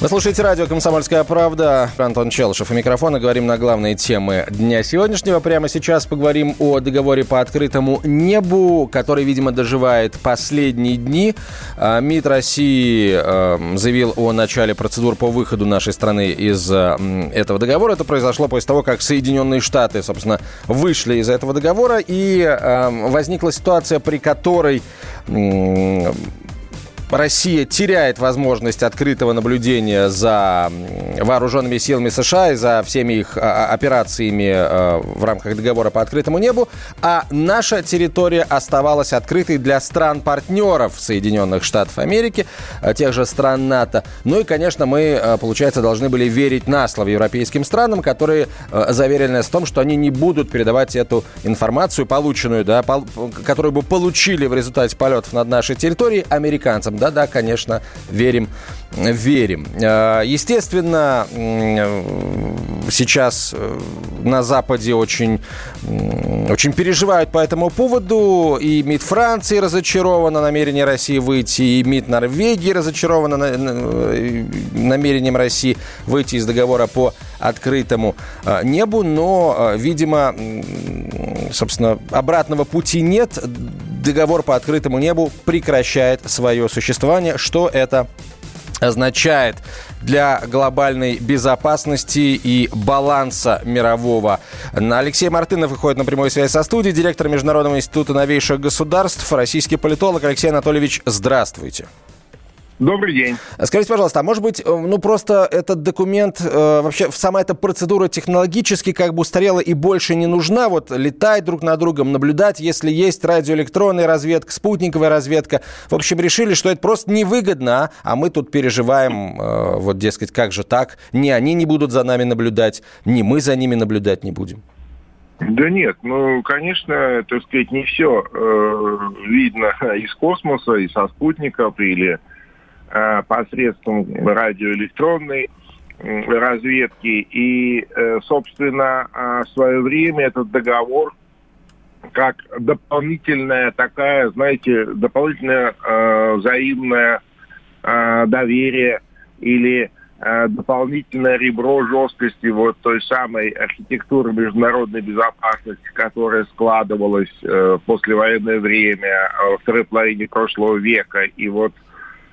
Вы слушаете радио «Комсомольская правда». Антон Челышев у микрофона. Говорим на главные темы дня сегодняшнего. Прямо сейчас поговорим о договоре по открытому небу, который, видимо, доживает последние дни. А, МИД России а, заявил о начале процедур по выходу нашей страны из а, этого договора. Это произошло после того, как Соединенные Штаты, собственно, вышли из этого договора. И возникла ситуация, при которой Россия теряет возможность открытого наблюдения за вооруженными силами США и за всеми их а, а, операциями а, в рамках договора по открытому небу, а наша территория оставалась открытой для стран-партнеров Соединенных Штатов Америки, тех же стран НАТО. Ну и, конечно, мы, получается, должны были верить на слово европейским странам, которые заверили нас в том, что они не будут передавать эту информацию, полученную, да, которую бы получили в результате полетов над нашей территорией, американцам да-да, конечно, верим, верим. Э, естественно, сейчас э, на Западе очень, очень переживают по этому поводу. И МИД Франции разочарован на намерение России выйти, и МИД Норвегии разочарован на э, намерением России выйти из договора по открытому небу. Но, видимо, собственно, обратного пути нет договор по открытому небу прекращает свое существование. Что это означает для глобальной безопасности и баланса мирового. Алексей Мартынов выходит на прямую связь со студией, директор Международного института новейших государств, российский политолог Алексей Анатольевич, здравствуйте. Добрый день. Скажите, пожалуйста, а может быть, э, ну просто этот документ, э, вообще сама эта процедура технологически как бы устарела и больше не нужна, вот летать друг на другом, наблюдать, если есть радиоэлектронная разведка, спутниковая разведка. В общем, решили, что это просто невыгодно, а мы тут переживаем, э, вот, дескать, как же так, ни они не будут за нами наблюдать, ни мы за ними наблюдать не будем. Да нет, ну, конечно, так сказать, не все э, видно из космоса, и со спутников, или посредством радиоэлектронной разведки. И, э, собственно, э, в свое время этот договор как дополнительная такая, знаете, дополнительное взаимное доверие или дополнительное ребро жесткости вот той самой архитектуры международной безопасности, которая складывалась в послевоенное время, во второй половине прошлого века. И вот э,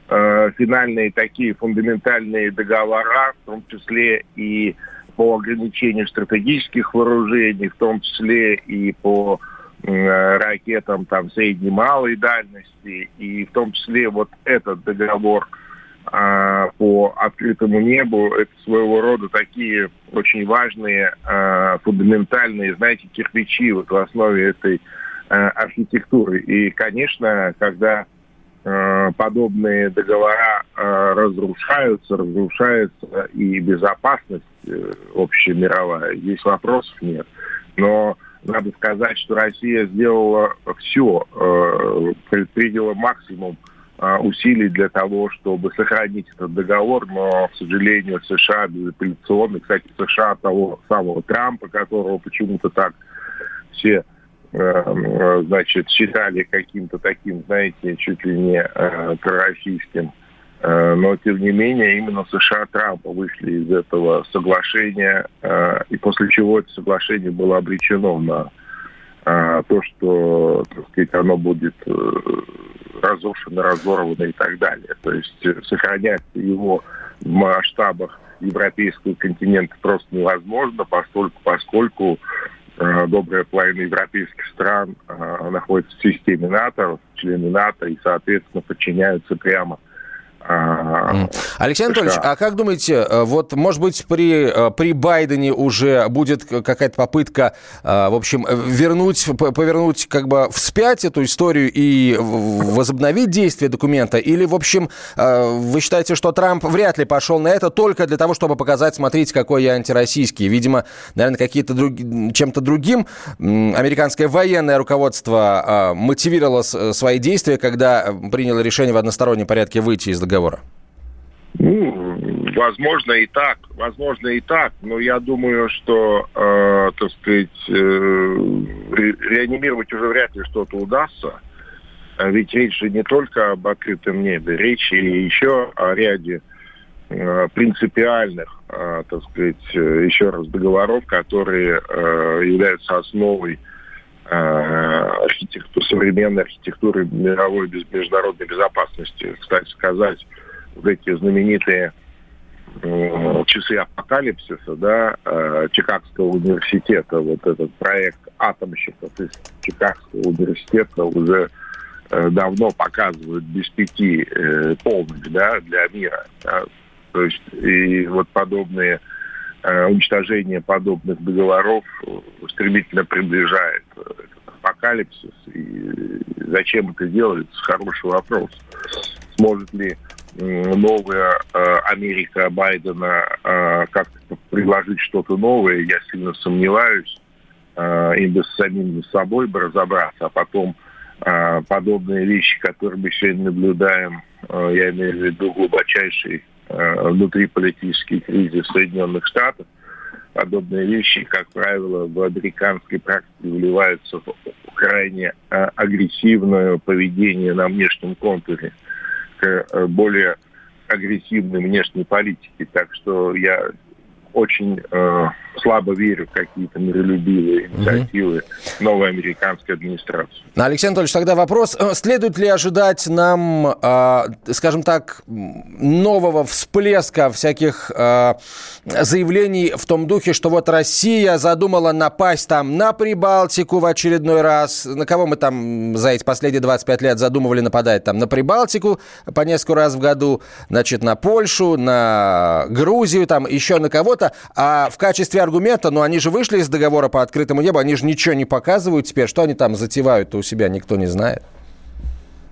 финальные такие фундаментальные договора, в том числе и по ограничению стратегических вооружений, в том числе и по э, ракетам там средней малой дальности, и в том числе вот этот договор э, по открытому небу, это своего рода такие очень важные, э, фундаментальные, знаете, кирпичи вот в основе этой э, архитектуры. И, конечно, когда Э, подобные договора э, разрушаются, разрушается и безопасность э, общемировая. Здесь вопросов нет. Но надо сказать, что Россия сделала все, предприняла максимум усилий для того, чтобы сохранить этот договор, но, к сожалению, США безапелляционно, кстати, США того самого Трампа, которого почему-то так все Э, значит, считали каким-то таким, знаете, чуть ли не э, пророссийским. Э, но, тем не менее, именно США Трампа вышли из этого соглашения, и после чего это соглашение было обречено на то, что, так сказать, оно будет разрушено, разорвано и так далее. То есть сохранять его в масштабах европейского континента просто невозможно, поскольку, поскольку Э, добрая половина европейских стран э, находится в системе НАТО, члены НАТО и, соответственно, подчиняются прямо Алексей Анатольевич, а как думаете, э, вот, может быть, при, э, при Байдене уже будет какая-то попытка, э, в общем, вернуть, повернуть как бы вспять эту историю и возобновить действие документа? Или, в общем, вы считаете, что Трамп вряд ли пошел на это только для того, чтобы показать, смотрите, какой я антироссийский? Видимо, наверное, какие-то друг... чем-то другим американское военное руководство мотивировало свои действия, когда приняло решение в одностороннем порядке выйти из договора договора? Ну, возможно и так, возможно и так, но я думаю, что, э, так сказать, э, реанимировать уже вряд ли что-то удастся. А ведь речь же не только об открытом небе, речь и еще о ряде э, принципиальных, э, так сказать, э, еще раз договоров, которые э, являются основой архитектуры, современной архитектуры мировой без, международной безопасности. Кстати сказать, вот эти знаменитые э, часы апокалипсиса, да, э, Чикагского университета, вот этот проект атомщиков из Чикагского университета уже э, давно показывают без пяти э, полных, да, для мира. Да. То есть и вот подобные э, уничтожение подобных договоров стремительно приближает этот апокалипсис. И зачем это делается? Хороший вопрос. Сможет ли новая э, Америка Байдена э, как-то предложить что-то новое, я сильно сомневаюсь. Э, им бы с самим собой бы разобраться, а потом э, подобные вещи, которые мы сегодня наблюдаем, э, я имею в виду глубочайший э, внутриполитический кризис Соединенных Штатов, подобные вещи, как правило, в американской практике вливаются в крайне э, агрессивное поведение на внешнем контуре к э, более агрессивной внешней политике. Так что я очень э, слабо верю в какие-то миролюбивые инициативы угу. новой американской администрации. Алексей Анатольевич, тогда вопрос. Э, следует ли ожидать нам, э, скажем так, нового всплеска всяких э, заявлений в том духе, что вот Россия задумала напасть там на Прибалтику в очередной раз? На кого мы там за эти последние 25 лет задумывали нападать? Там на Прибалтику по несколько раз в году, значит, на Польшу, на Грузию, там еще на кого-то это. А в качестве аргумента, ну, они же вышли из договора по открытому небу, они же ничего не показывают теперь. Что они там затевают-то у себя, никто не знает.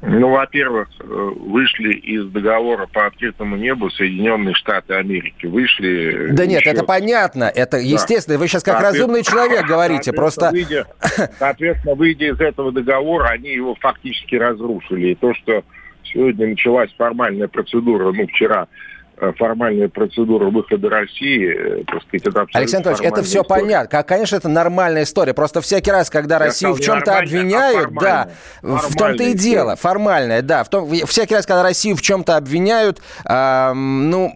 Ну, во-первых, э, вышли из договора по открытому небу Соединенные Штаты Америки. Вышли... Да нет, это понятно, это естественно. Вы сейчас как разумный человек говорите, просто... Выйдя, соответственно, выйдя из этого договора, они его фактически разрушили. И то, что сегодня началась формальная процедура, ну, вчера, Э, формальная процедура выхода России, э, так сказать, это абсолютно Александр Анатольевич, это все история. понятно. Конечно, это нормальная история. Просто всякий раз, когда Я Россию в чем-то обвиняют, а да, в том-то и дело, формальная, да. В том, всякий раз, когда Россию в чем-то обвиняют, э, ну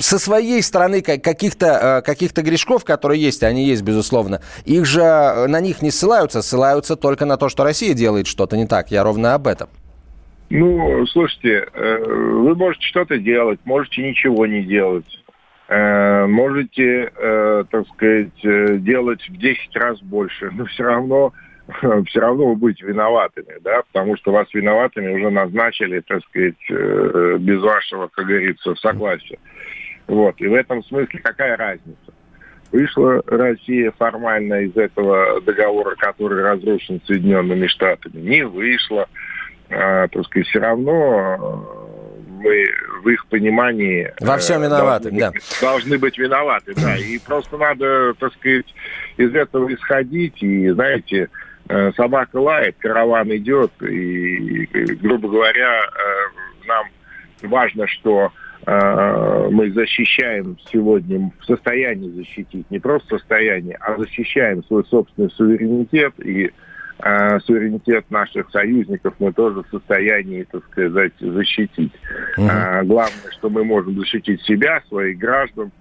со своей стороны каких-то э, каких грешков, которые есть, они есть, безусловно, их же на них не ссылаются, ссылаются только на то, что Россия делает что-то не так. Я ровно об этом. Ну, слушайте, э, вы можете что-то делать, можете ничего не делать. Э, можете, э, так сказать, делать в 10 раз больше, но все равно все равно вы будете виноватыми, да, потому что вас виноватыми уже назначили, так сказать, без вашего, как говорится, согласия. Вот. И в этом смысле какая разница? Вышла Россия формально из этого договора, который разрушен Соединенными Штатами? Не вышла. А, так сказать, все равно э, мы в их понимании... Во всем э, виноваты, должны, да. Должны быть виноваты, да. И просто надо, так сказать, из этого исходить. И, знаете, э, собака лает, караван идет. И, грубо говоря, нам важно, что мы защищаем сегодня, в состоянии защитить, не просто состояние, а защищаем свой собственный суверенитет и э, суверенитет наших союзников мы тоже в состоянии, так сказать, защитить. Угу. Главное, что мы можем защитить себя, своих граждан,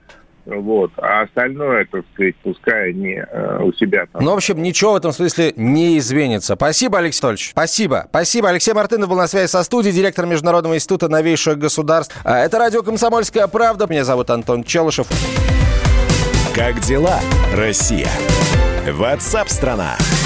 вот. А остальное, так сказать, пускай они э, у себя там. Ну, в общем, ничего в этом смысле не изменится. Спасибо, Алексей Анатольевич. Спасибо. Спасибо. Алексей Мартынов был на связи со студией, директор Международного института новейших государств. А, это радио «Комсомольская правда». Меня зовут Антон Челышев. Как дела, Россия? Ватсап-страна! страна